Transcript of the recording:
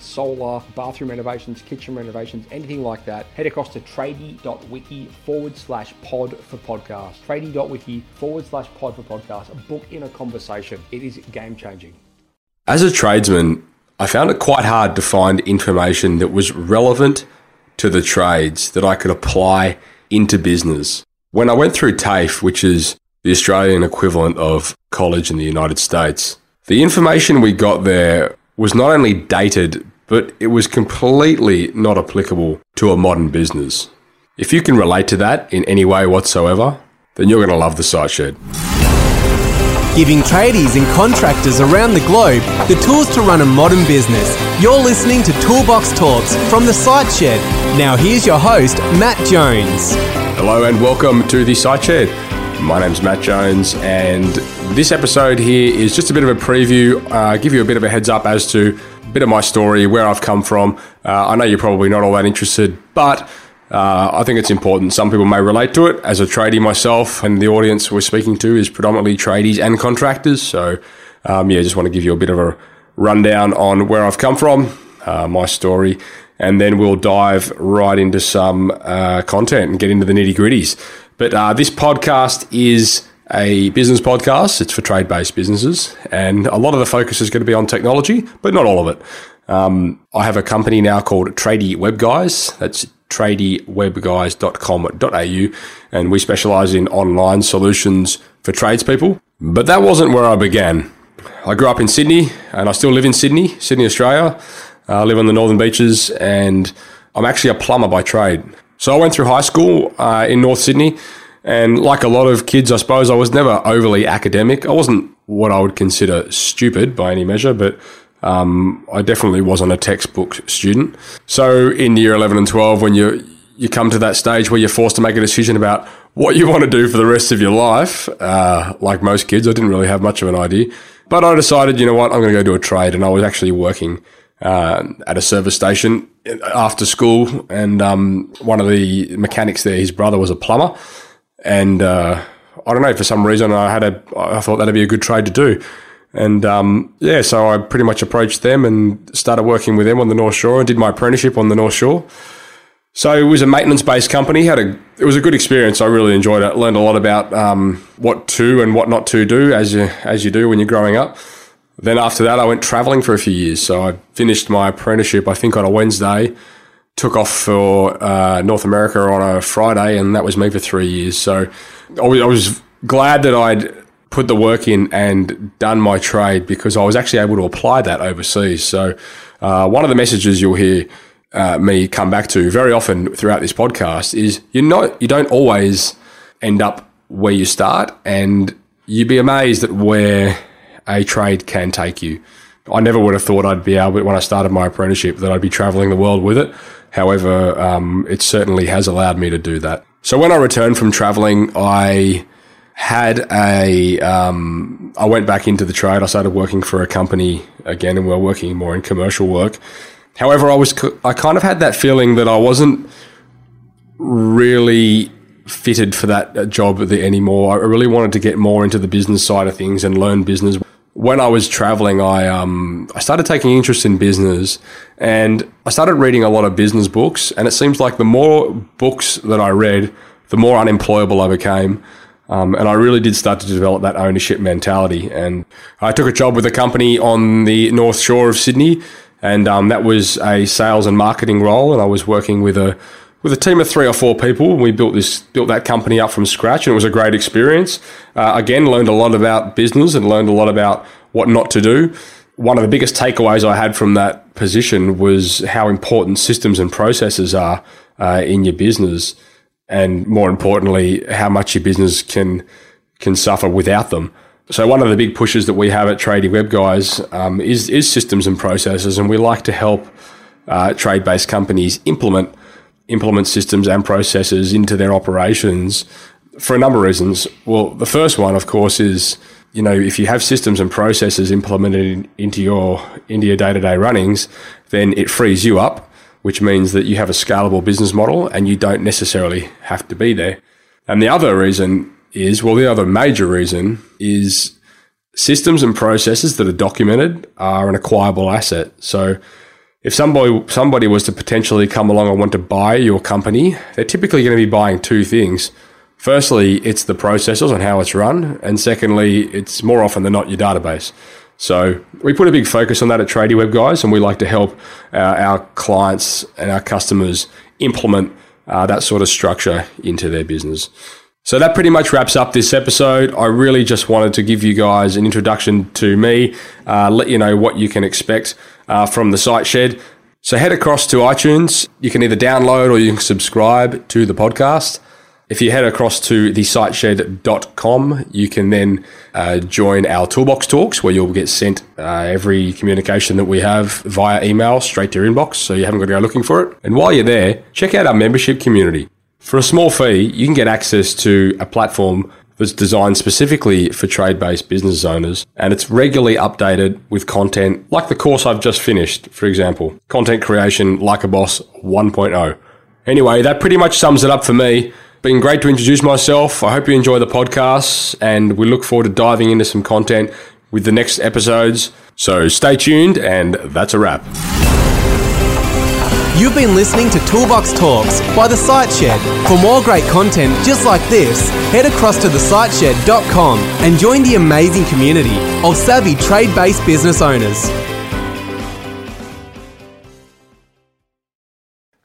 solar, bathroom renovations, kitchen renovations, anything like that, head across to tradie.wiki forward slash pod for podcast. Tradie.wiki forward slash pod for podcast. Book in a conversation. It is game changing. As a tradesman, I found it quite hard to find information that was relevant to the trades that I could apply into business. When I went through TAFE, which is the Australian equivalent of college in the United States, the information we got there was not only dated, but it was completely not applicable to a modern business. If you can relate to that in any way whatsoever, then you're going to love the site shed. Giving tradies and contractors around the globe the tools to run a modern business. You're listening to Toolbox Talks from the Site Shed. Now, here's your host, Matt Jones. Hello and welcome to the Site Shed. My name's Matt Jones, and this episode here is just a bit of a preview, uh, give you a bit of a heads up as to a bit of my story, where I've come from. Uh, I know you're probably not all that interested, but uh, I think it's important. Some people may relate to it. As a tradie myself, and the audience we're speaking to is predominantly tradies and contractors. So, um, yeah, just want to give you a bit of a rundown on where I've come from, uh, my story, and then we'll dive right into some uh, content and get into the nitty gritties. But uh, this podcast is a business podcast. It's for trade based businesses. And a lot of the focus is going to be on technology, but not all of it. Um, I have a company now called Tradie Web Guys. That's tradiewebguys.com.au. And we specialize in online solutions for tradespeople. But that wasn't where I began. I grew up in Sydney and I still live in Sydney, Sydney, Australia. I live on the northern beaches and I'm actually a plumber by trade. So I went through high school uh, in North Sydney, and like a lot of kids, I suppose I was never overly academic. I wasn't what I would consider stupid by any measure, but um, I definitely wasn't a textbook student. So in year 11 and 12, when you you come to that stage where you're forced to make a decision about what you want to do for the rest of your life, uh, like most kids, I didn't really have much of an idea. But I decided, you know what, I'm going to go do a trade, and I was actually working uh, at a service station after school, and um, one of the mechanics there, his brother was a plumber, and uh, I don't know for some reason I had a I thought that'd be a good trade to do, and um, yeah, so I pretty much approached them and started working with them on the North Shore and did my apprenticeship on the North Shore. So it was a maintenance based company. Had a it was a good experience. I really enjoyed it. Learned a lot about um, what to and what not to do as you as you do when you're growing up. Then after that, I went traveling for a few years. So I finished my apprenticeship, I think, on a Wednesday, took off for uh, North America on a Friday, and that was me for three years. So I was glad that I'd put the work in and done my trade because I was actually able to apply that overseas. So uh, one of the messages you'll hear uh, me come back to very often throughout this podcast is you're not, you don't always end up where you start, and you'd be amazed at where a trade can take you. I never would have thought I'd be able, when I started my apprenticeship, that I'd be traveling the world with it. However, um, it certainly has allowed me to do that. So when I returned from traveling, I had a, um, I went back into the trade. I started working for a company again, and we we're working more in commercial work. However, I was, I kind of had that feeling that I wasn't really fitted for that job anymore. I really wanted to get more into the business side of things and learn business when I was traveling, I um, I started taking interest in business, and I started reading a lot of business books. And it seems like the more books that I read, the more unemployable I became. Um, and I really did start to develop that ownership mentality. And I took a job with a company on the North Shore of Sydney, and um, that was a sales and marketing role. And I was working with a with a team of three or four people. We built this, built that company up from scratch, and it was a great experience. Uh, again, learned a lot about business and learned a lot about what not to do. One of the biggest takeaways I had from that position was how important systems and processes are uh, in your business, and more importantly, how much your business can can suffer without them. So one of the big pushes that we have at Tradie Web Guys um, is is systems and processes, and we like to help uh, trade based companies implement implement systems and processes into their operations for a number of reasons. Well, the first one, of course, is you know if you have systems and processes implemented into your into your day to day runnings, then it frees you up, which means that you have a scalable business model and you don't necessarily have to be there. And the other reason is well, the other major reason is systems and processes that are documented are an acquirable asset. So if somebody somebody was to potentially come along and want to buy your company, they're typically going to be buying two things. Firstly, it's the processes and how it's run, and secondly, it's more often than not your database. So we put a big focus on that at Tradie Web guys, and we like to help uh, our clients and our customers implement uh, that sort of structure into their business. So that pretty much wraps up this episode. I really just wanted to give you guys an introduction to me, uh, let you know what you can expect uh, from the site shed. So head across to iTunes. You can either download or you can subscribe to the podcast. If you head across to thesiteshed.com, you can then uh, join our Toolbox Talks where you'll get sent uh, every communication that we have via email straight to your inbox so you haven't got to go looking for it. And while you're there, check out our membership community. For a small fee, you can get access to a platform that's designed specifically for trade based business owners and it's regularly updated with content like the course I've just finished, for example, content creation like a boss 1.0. Anyway, that pretty much sums it up for me. Been great to introduce myself. I hope you enjoy the podcast and we look forward to diving into some content with the next episodes. So stay tuned and that's a wrap. You've been listening to Toolbox Talks by The Site Shed. For more great content just like this, head across to thesiteshed.com and join the amazing community of savvy trade based business owners.